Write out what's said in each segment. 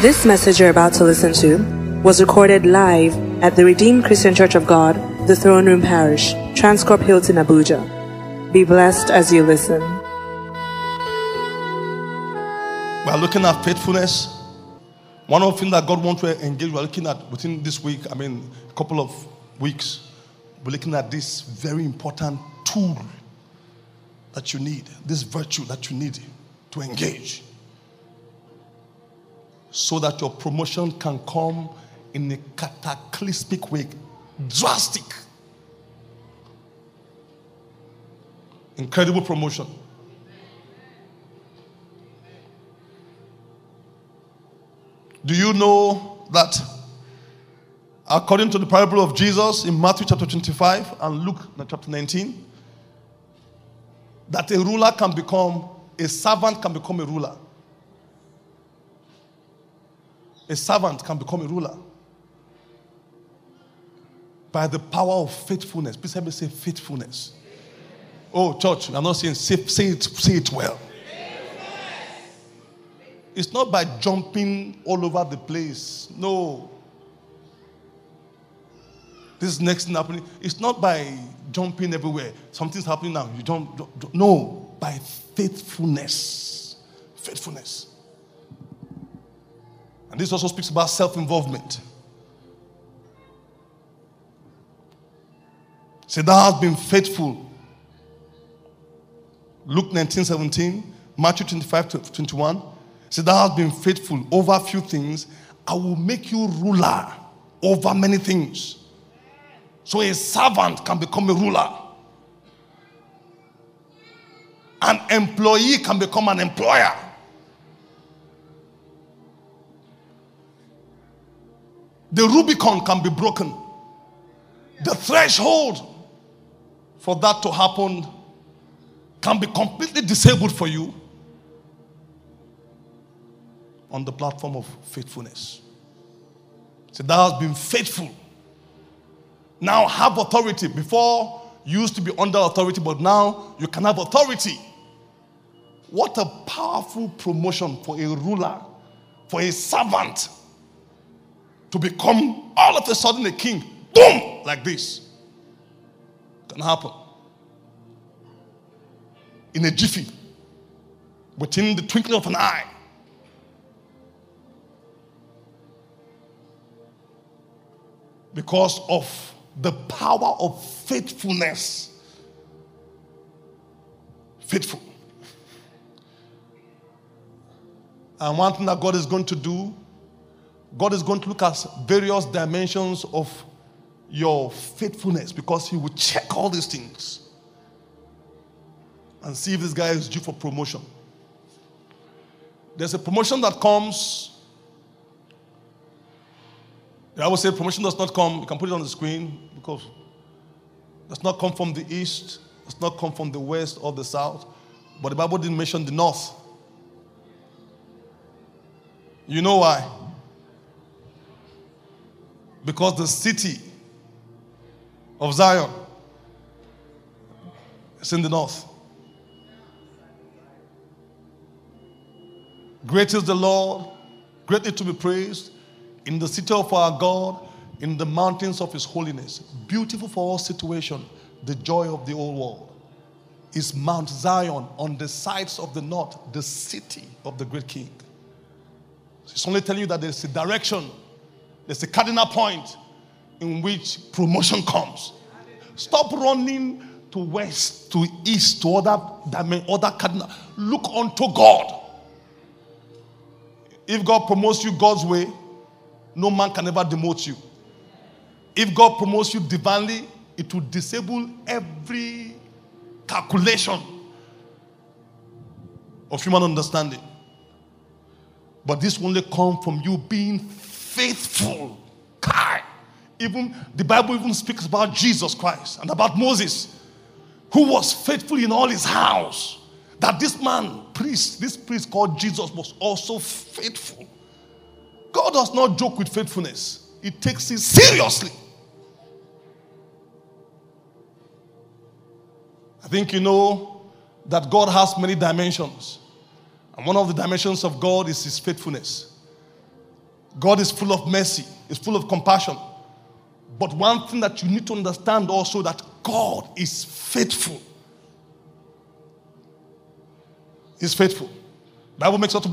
This message you're about to listen to was recorded live at the Redeemed Christian Church of God, the Throne Room Parish, Transcorp Hilton, Abuja. Be blessed as you listen. We are looking at faithfulness. One of the things that God wants to engage, we are looking at within this week, I mean, a couple of weeks, we're looking at this very important tool that you need, this virtue that you need to engage so that your promotion can come in a cataclysmic way, drastic, incredible promotion. Do you know that according to the parable of Jesus in Matthew chapter 25 and Luke chapter 19, that a ruler can become, a servant can become a ruler? A servant can become a ruler by the power of faithfulness. Please help me say faithfulness. Oh, church, I'm not saying say, say it, say it well. It's not by jumping all over the place. No. This next thing happening. It's not by jumping everywhere. Something's happening now. You don't, don't, don't. No. By faithfulness. Faithfulness. And this also speaks about self involvement. Say, Thou hast been faithful. Luke 19 17, Matthew 25 21. Say, Thou hast been faithful over a few things. I will make you ruler over many things. So a servant can become a ruler. An employee can become an employer. The Rubicon can be broken. The threshold for that to happen can be completely disabled for you on the platform of faithfulness. So thou hast been faithful. Now have authority. Before you used to be under authority, but now you can have authority. What a powerful promotion for a ruler, for a servant to become all of a sudden a king. Boom! Like this. Can happen. In a jiffy. Within the twinkling of an eye. Because of the power of faithfulness. Faithful. And one thing that God is going to do God is going to look at various dimensions of your faithfulness because He will check all these things and see if this guy is due for promotion. There's a promotion that comes. I would say promotion does not come, you can put it on the screen because it does not come from the east, it does not come from the west or the south, but the Bible didn't mention the north. You know why? Because the city of Zion is in the north. Great is the Lord, greatly to be praised in the city of our God, in the mountains of his holiness. Beautiful for all situation, the joy of the whole world is Mount Zion on the sides of the north, the city of the great king. It's only telling you that there's a direction there's a cardinal point in which promotion comes. Stop running to west, to east, to other other cardinal. Look unto God. If God promotes you God's way, no man can ever demote you. If God promotes you divinely, it will disable every calculation of human understanding. But this only come from you being faithful. Kai. Even the Bible even speaks about Jesus Christ and about Moses, who was faithful in all his house. That this man, priest, this priest called Jesus, was also faithful. God does not joke with faithfulness, He takes it seriously. I think you know that God has many dimensions. And one of the dimensions of God is His faithfulness. God is full of mercy, is full of compassion. But one thing that you need to understand also that God is faithful. He's faithful. Bible makes us um,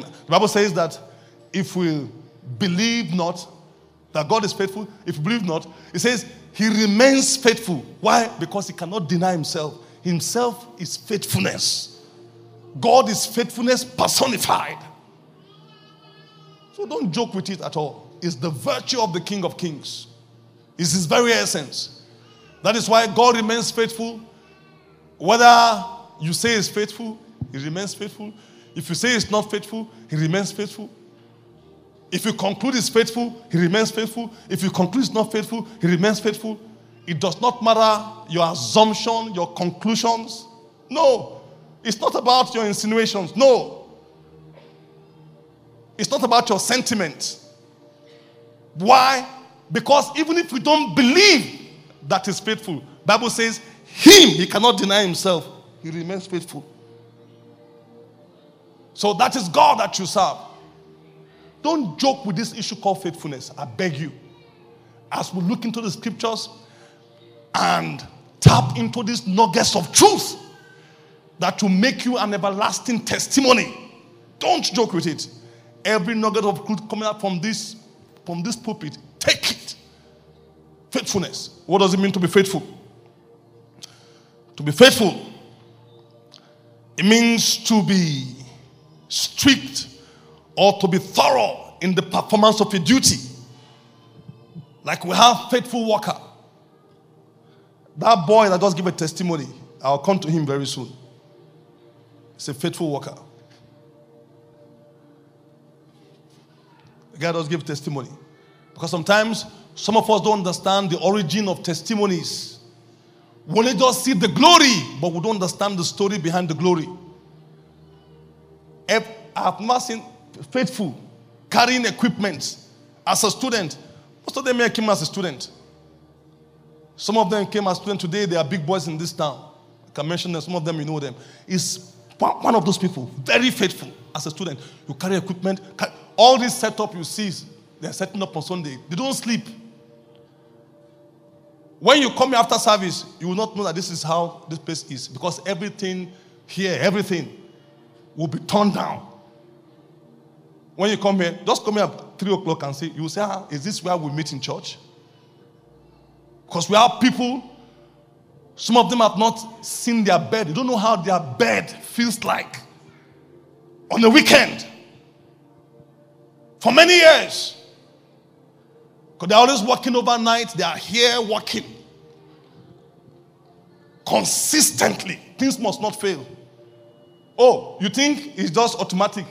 the Bible says that if we believe not that God is faithful, if we believe not, it says he remains faithful. Why? Because he cannot deny himself. Himself is faithfulness. God is faithfulness personified. So don't joke with it at all. It's the virtue of the King of Kings. It's his very essence. That is why God remains faithful. Whether you say he's faithful, he remains faithful. If you say he's not faithful, he remains faithful. If you conclude he's faithful, he remains faithful. If you conclude he's not faithful, he remains faithful. It does not matter your assumption, your conclusions. No. It's not about your insinuations. No. It's not about your sentiment. Why? Because even if we don't believe that is faithful, Bible says him he cannot deny himself. He remains faithful. So that is God that you serve. Don't joke with this issue called faithfulness. I beg you. As we look into the scriptures and tap into these nuggets of truth that will make you an everlasting testimony. Don't joke with it. Every nugget of truth coming out from this from this pulpit, take it. Faithfulness. What does it mean to be faithful? To be faithful, it means to be strict or to be thorough in the performance of a duty. Like we have faithful worker. That boy that just gave a testimony, I'll come to him very soon. He's a faithful worker. Guy does give testimony. Because sometimes some of us don't understand the origin of testimonies. We only just see the glory, but we don't understand the story behind the glory. I've never seen faithful carrying equipment as a student. Most of them came as a student. Some of them came as students today. They are big boys in this town. I can mention them. Some of them, you know them. Is one of those people, very faithful as a student. You carry equipment. All this setup you see, they're setting up on Sunday. They don't sleep. When you come here after service, you will not know that this is how this place is because everything here, everything will be turned down. When you come here, just come here at 3 o'clock and say, you say, ah, is this where we meet in church? Because we have people, some of them have not seen their bed. They don't know how their bed feels like on the weekend. For many years. Because they're always working overnight. They are here working. Consistently. Things must not fail. Oh, you think it's just automatic?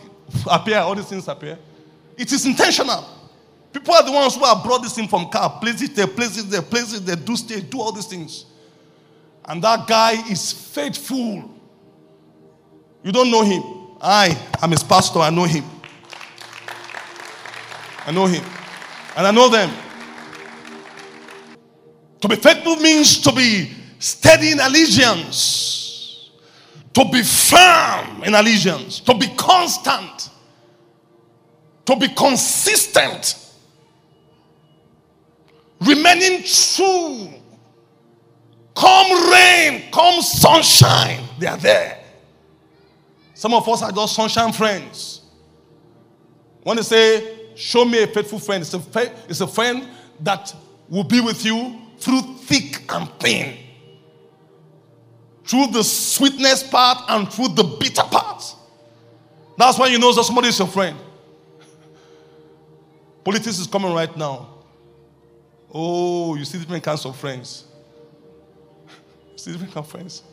Appear, all these things appear. It is intentional. People are the ones who have brought this in from car, place it there, place it there, place it there, do stay, do all these things. And that guy is faithful. You don't know him. I am his pastor, I know him. I know him. And I know them. To be faithful means to be steady in allegiance, to be firm in allegiance, to be constant, to be consistent, remaining true. Come rain, come sunshine, they are there. Some of us are just sunshine friends. When they say, Show me a faithful friend, it's a, it's a friend that will be with you through thick and thin, through the sweetness part and through the bitter part. That's why you know that somebody is your friend. Politics is coming right now. Oh, you see different kinds of friends. see different kinds of friends.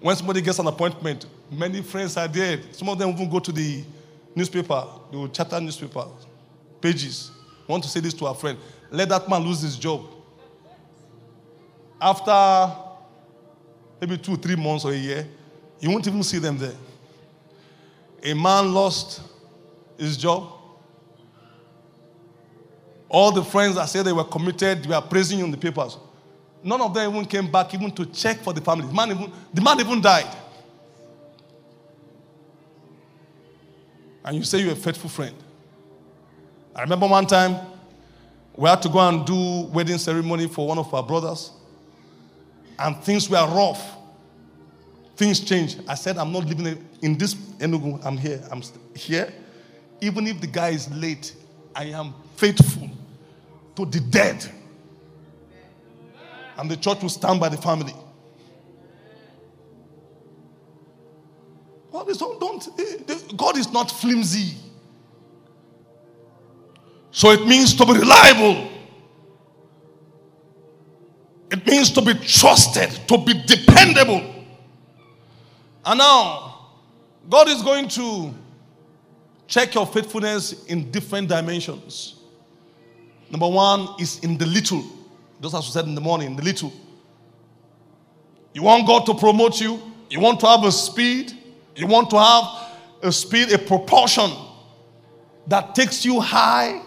When somebody gets an appointment, many friends are there. Some of them even go to the newspaper, the charter newspaper, pages. I want to say this to our friend. Let that man lose his job. After maybe two, three months or a year, you won't even see them there. A man lost his job. All the friends that said they were committed, they were praising you in the papers. None of them even came back even to check for the family. The man even, the man even died. And you say you're a faithful friend. I remember one time we had to go and do wedding ceremony for one of our brothers, and things were rough. Things changed. I said, I'm not living in this Enugu. I'm here. I'm here. Even if the guy is late, I am faithful to the dead. And the church will stand by the family. God is, don't, don't, eh, God is not flimsy. So it means to be reliable. It means to be trusted, to be dependable. And now, God is going to check your faithfulness in different dimensions. Number one is in the little. Just as we said in the morning, the little. You want God to promote you, you want to have a speed, you want to have a speed, a proportion that takes you high,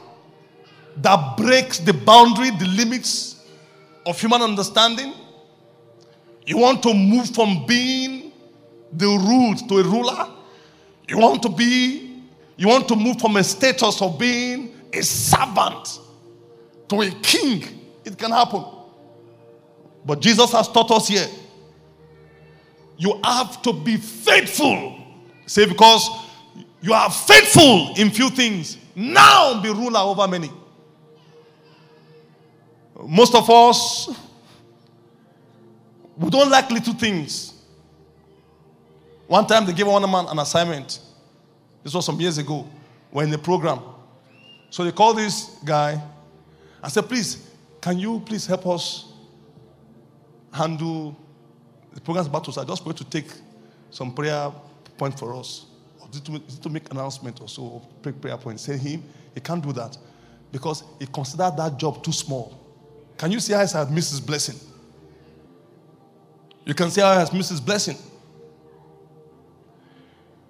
that breaks the boundary, the limits of human understanding. You want to move from being the ruled to a ruler. You want to be, you want to move from a status of being a servant to a king. It can happen. But Jesus has taught us here you have to be faithful. Say, because you are faithful in few things, now be ruler over many. Most of us, we don't like little things. One time they gave one man an assignment. This was some years ago. We're in the program. So they called this guy and said, Please, can you please help us handle the program's to start. Just for to take some prayer point for us. Or to, to make announcement or so, prayer point. Say him, he can't do that because he considered that job too small. Can you see how he has missed his blessing? You can see how he has missed his blessing.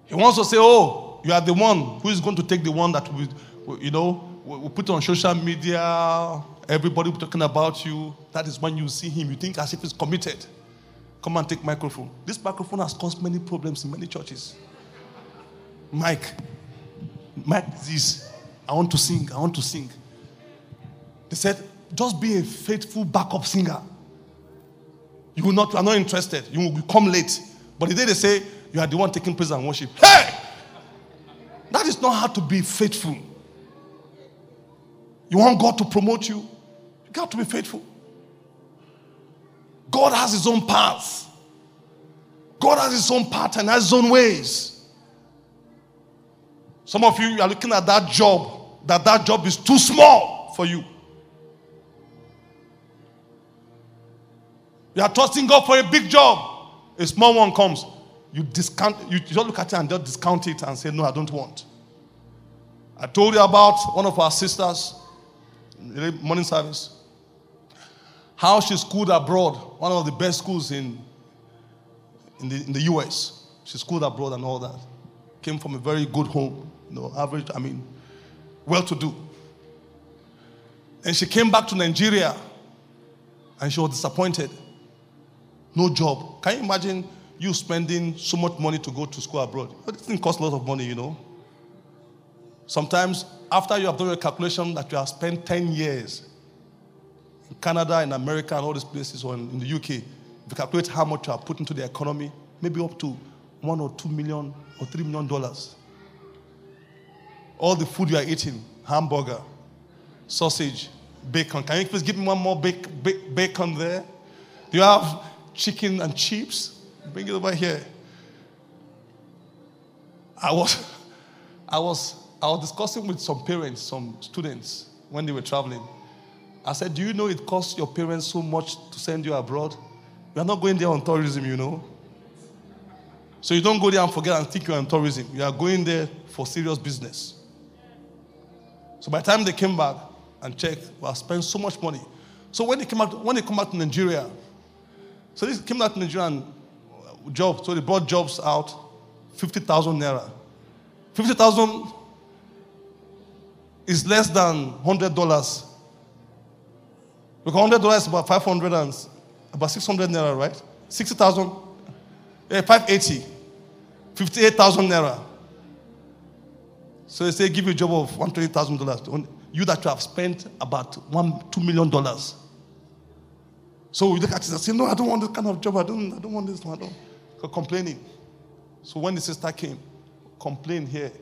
He wants to say, Oh, you are the one who is going to take the one that we, you know, we put on social media, everybody talking about you. That is when you see him, you think as if he's committed. Come and take microphone. This microphone has caused many problems in many churches. Mike, Mike, this. I want to sing. I want to sing. They said, just be a faithful backup singer. You will not, you are not interested. You will come late. But the day they say, you are the one taking praise and worship. Hey! That is not how to be faithful. You want God to promote you? You got to be faithful. God has his own path. God has his own pattern, has his own ways. Some of you are looking at that job, that that job is too small for you. You are trusting God for a big job. A small one comes. You discount, you just look at it and just discount it and say, No, I don't want. I told you about one of our sisters, morning service how she schooled abroad, one of the best schools in, in, the, in the US. She schooled abroad and all that. Came from a very good home, you know, average, I mean, well to do. And she came back to Nigeria and she was disappointed. No job. Can you imagine you spending so much money to go to school abroad? It didn't cost a lot of money, you know. Sometimes, after you have done a calculation that you have spent 10 years in Canada and America and all these places, or in, in the UK, if you calculate how much you are put into the economy, maybe up to one or two million or three million dollars. All the food you are eating, hamburger, sausage, bacon. Can you please give me one more bacon there? Do you have chicken and chips? Bring it over here. I was, I was, I was discussing with some parents, some students, when they were traveling. I said, Do you know it costs your parents so much to send you abroad? You are not going there on tourism, you know. So you don't go there and forget and think you're on tourism. You are going there for serious business. So by the time they came back and checked, well, I spent so much money. So when they came back, when they come back to Nigeria, so this came out to Nigeria and uh, jobs. So they brought jobs out, fifty thousand naira. Fifty thousand is less than hundred dollars because hundred dollars is about five hundred and about six hundred naira, right? Sixty thousand, yeah, five eighty, fifty-eight thousand naira. So they say, give you a job of $120,000. You that you have spent about one, $2 million. So we look at it and say, no, I don't want this kind of job. I don't, I don't want this one. I don't. Complaining. So when the sister came, complained here,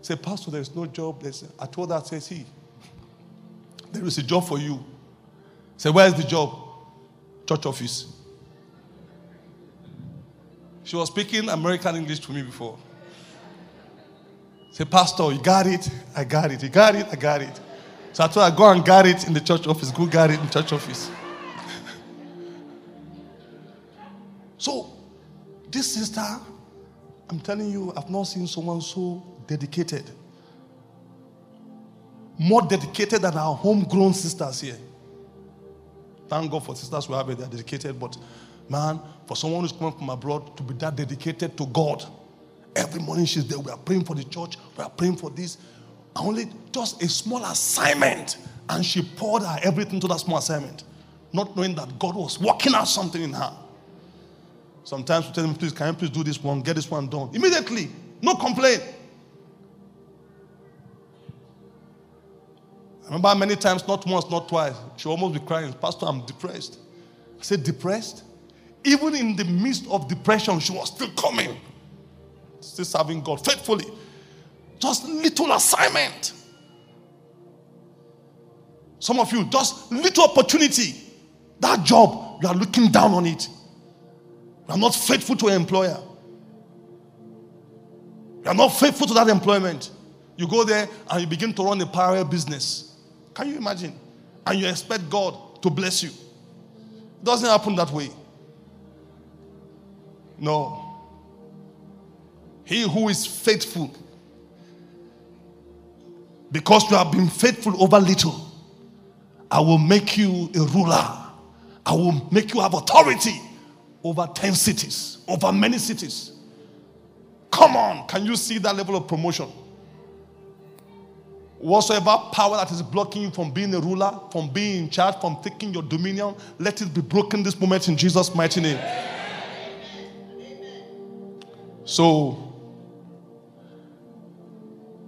say, Pastor, there's no job. There's, I told her, I said, see, there is a job for you. Say, where is the job? Church office. She was speaking American English to me before. Say, Pastor, you got it? I got it. You got it? I got it. So I told her, go and get it in the church office. Go get it in church office. So, this sister, I'm telling you, I've not seen someone so dedicated. More dedicated than our homegrown sisters here. Thank God for sisters who have it, they're dedicated, but man, for someone who's coming from abroad to be that dedicated to God, Every morning she's there. We are praying for the church. We are praying for this. Only just a small assignment. And she poured her everything to that small assignment. Not knowing that God was working out something in her. Sometimes we tell them, please, can you please do this one? Get this one done. Immediately. No complaint. I remember many times, not once, not twice, she almost be crying, Pastor, I'm depressed. I said, depressed? Even in the midst of depression, she was still coming still serving God faithfully. Just little assignment. Some of you, just little opportunity. That job, you are looking down on it. You are not faithful to your employer. You are not faithful to that employment. You go there and you begin to run a parallel business. Can you imagine? And you expect God to bless you. It doesn't happen that way. No. He who is faithful, because you have been faithful over little, I will make you a ruler. I will make you have authority over 10 cities, over many cities. Come on, can you see that level of promotion? Whatsoever power that is blocking you from being a ruler, from being in charge, from taking your dominion, let it be broken this moment in Jesus' mighty name. So,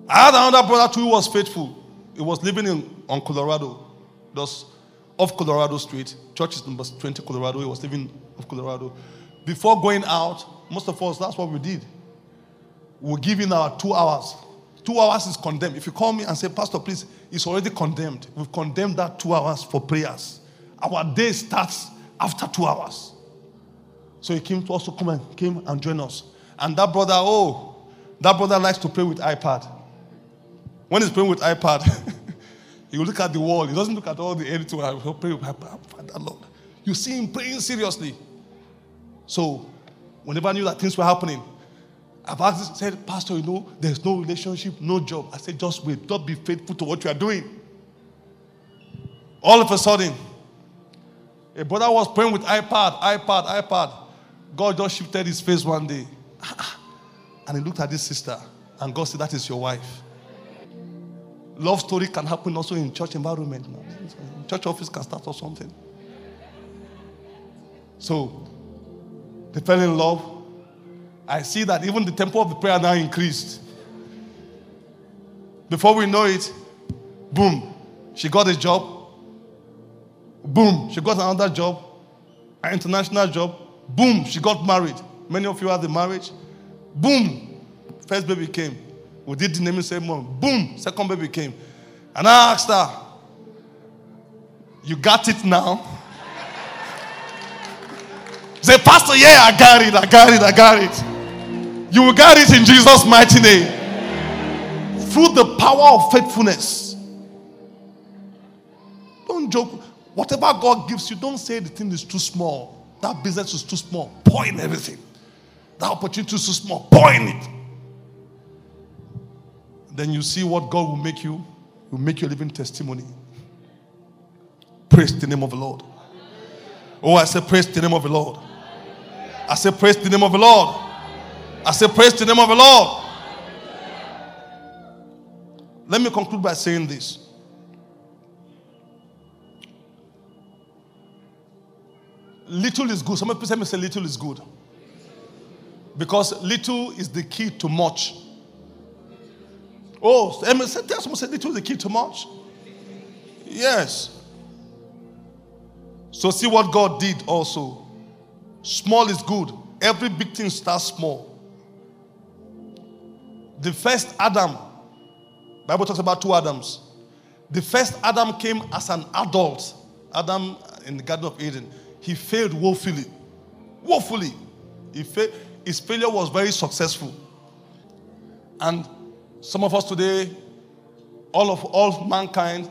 I had another brother who was faithful. He was living in on Colorado, just off Colorado Street. Church is number 20 Colorado. He was living off Colorado. Before going out, most of us, that's what we did. We'll give in our two hours. Two hours is condemned. If you call me and say, Pastor, please, it's already condemned. We've condemned that two hours for prayers. Our day starts after two hours. So he came to also come and came and join us. And that brother, oh, that brother likes to pray with iPad. When he's praying with iPad, he will look at the wall. He doesn't look at all the editing. I will pray with iPad. Father, Lord. You see him praying seriously. So, whenever I knew that things were happening, I've asked, said, Pastor, you know, there's no relationship, no job. I said, just wait. Don't be faithful to what you are doing. All of a sudden, a brother was praying with iPad, iPad, iPad. God just shifted his face one day. And he looked at this sister, and God said, That is your wife. Love story can happen also in church environment. Church office can start or something. So they fell in love. I see that even the tempo of the prayer now increased. Before we know it, boom, she got a job. Boom, she got another job, an international job. Boom, she got married. Many of you had the marriage. Boom, first baby came. We did the naming ceremony. Boom, second baby came. And I asked her, You got it now? Say, Pastor, yeah, I got it, I got it, I got it. You will get it in Jesus' mighty name. Through the power of faithfulness. Don't joke. Whatever God gives you, don't say the thing is too small. That business is too small. Point in everything. That opportunity is too small. Point it then you see what God will make you. Will make you a living testimony. Praise the name of the Lord. Oh, I say, praise the name of the Lord. I say, praise the name of the Lord. I say, praise the name of the Lord. Let me conclude by saying this. Little is good. Some people say little is good. Because little is the key to much. Oh, tell someone say little is the key to much. Yes. So see what God did also. Small is good. Every big thing starts small. The first Adam, Bible talks about two Adams. The first Adam came as an adult. Adam in the Garden of Eden. He failed woefully. Woefully. He his failure was very successful. And some of us today, all of all mankind,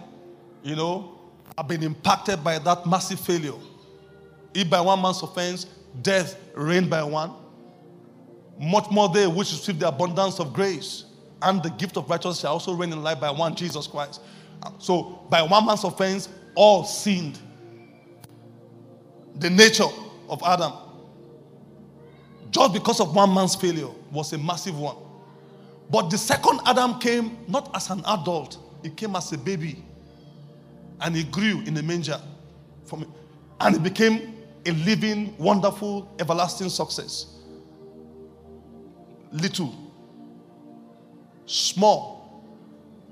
you know, have been impacted by that massive failure. If by one man's offense, death reigned by one, much more they which receive the abundance of grace and the gift of righteousness shall also reign in life by one, Jesus Christ. So, by one man's offense, all sinned. The nature of Adam, just because of one man's failure, was a massive one. But the second Adam came not as an adult, he came as a baby. And he grew in the manger. From, and he became a living, wonderful, everlasting success. Little, small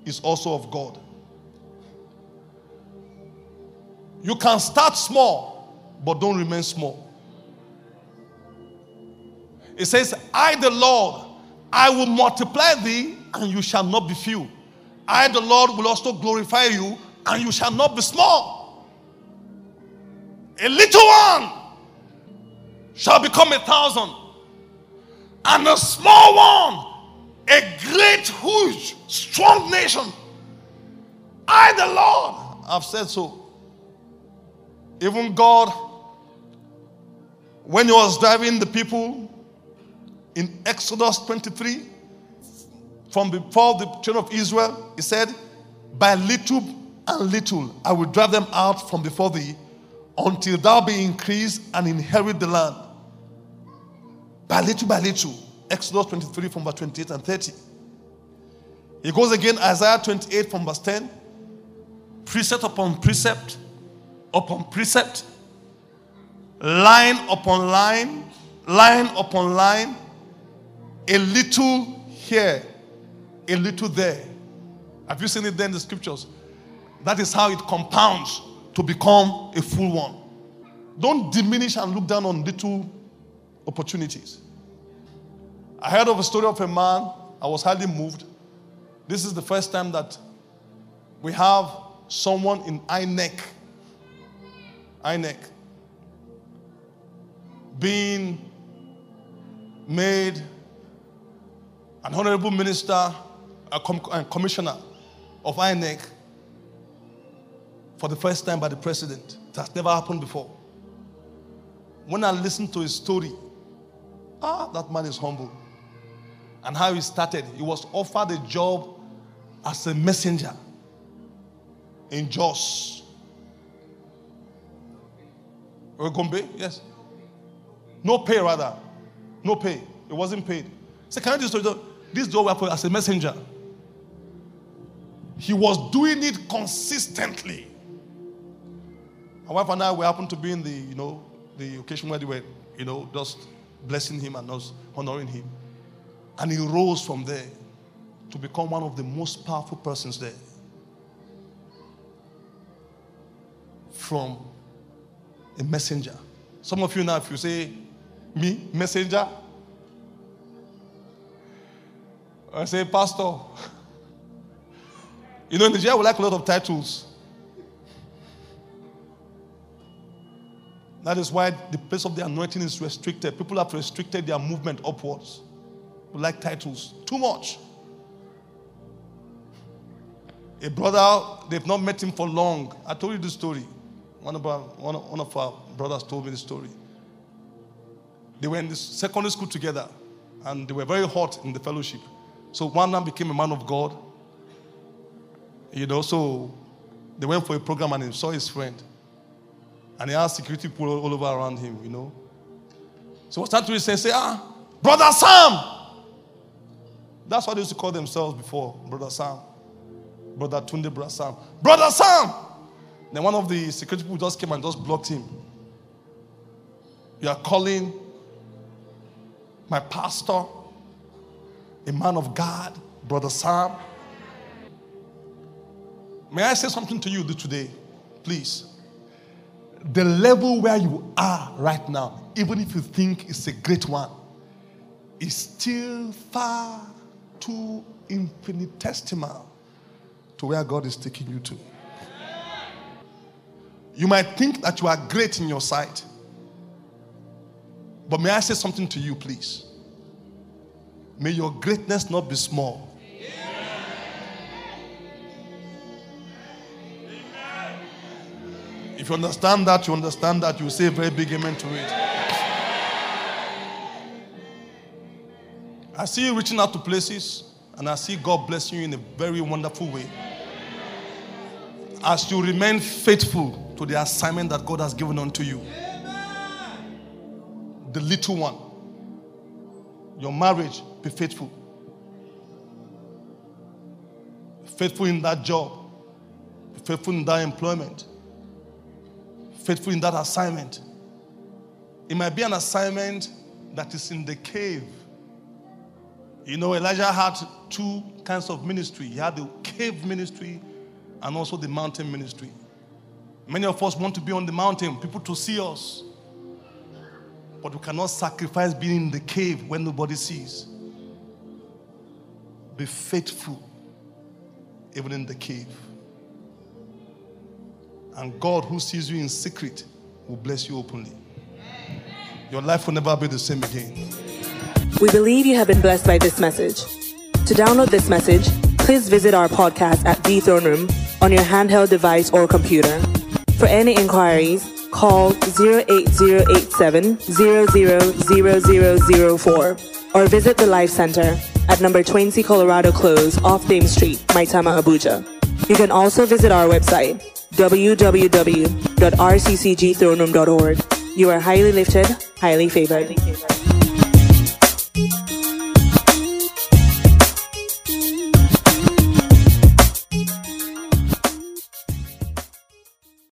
is also of God. You can start small, but don't remain small. It says, I, the Lord, I will multiply thee, and you shall not be few. I, the Lord, will also glorify you, and you shall not be small. A little one shall become a thousand, and a small one, a great, huge, strong nation. I, the Lord, have said so. Even God, when He was driving the people in Exodus 23, from before the children of Israel, He said, By little and little I will drive them out from before thee until thou be increased and inherit the land. By little by little. Exodus 23 from verse 28 and 30. He goes again, Isaiah 28 from verse 10. Precept upon precept upon precept, line upon line, line upon line, a little here, a little there. Have you seen it there in the scriptures? That is how it compounds to become a full one. Don't diminish and look down on little opportunities. I heard of a story of a man, I was highly moved. This is the first time that we have someone in INEC INEC being made an honorable minister and commissioner of INEC for the first time by the president. It has never happened before. When I listened to his story, ah, that man is humble. And how he started, he was offered a job as a messenger in Jos. Gombe? Yes. No pay, rather. No pay. It wasn't paid. So, can I just this job as a messenger? He was doing it consistently. My wife and I we happened to be in the, you know, the occasion where they were, you know, just blessing him and us honoring him. And he rose from there to become one of the most powerful persons there. From a messenger. Some of you now, if you say, me, messenger, I say, pastor. You know, in Nigeria, we like a lot of titles. That is why the place of the anointing is restricted. People have restricted their movement upwards. We like titles too much. A brother, they've not met him for long. I told you the story. One of our, one, one of our brothers told me the story. They were in the secondary school together and they were very hot in the fellowship. So one man became a man of God. You know, so they went for a program and he saw his friend. And he has security people all over around him, you know. So that to say, say, ah, Brother Sam. That's what they used to call themselves before, Brother Sam. Brother Tunde, Brother Sam. Brother Sam! Then one of the security people just came and just blocked him. You are calling my pastor, a man of God, Brother Sam. May I say something to you today, please? The level where you are right now, even if you think it's a great one, is still far too infinitesimal to where God is taking you to. You might think that you are great in your sight. But may I say something to you, please? May your greatness not be small. If you understand that, you understand that, you say a very big amen to it. I see you reaching out to places, and I see God blessing you in a very wonderful way. As you remain faithful to the assignment that God has given unto you, the little one, your marriage, be faithful. Faithful in that job, faithful in that employment, faithful in that assignment. It might be an assignment that is in the cave. You know, Elijah had two kinds of ministry. He had the cave ministry and also the mountain ministry. Many of us want to be on the mountain, people to see us. But we cannot sacrifice being in the cave when nobody sees. Be faithful, even in the cave. And God, who sees you in secret, will bless you openly. Your life will never be the same again. We believe you have been blessed by this message. To download this message, please visit our podcast at The Throne Room on your handheld device or computer. For any inquiries, call 08087 000004 or visit the Life Center at number 20 Colorado Close off Dame Street, Maitama, Abuja. You can also visit our website www.rccgthroneroom.org. You are highly lifted, highly favored.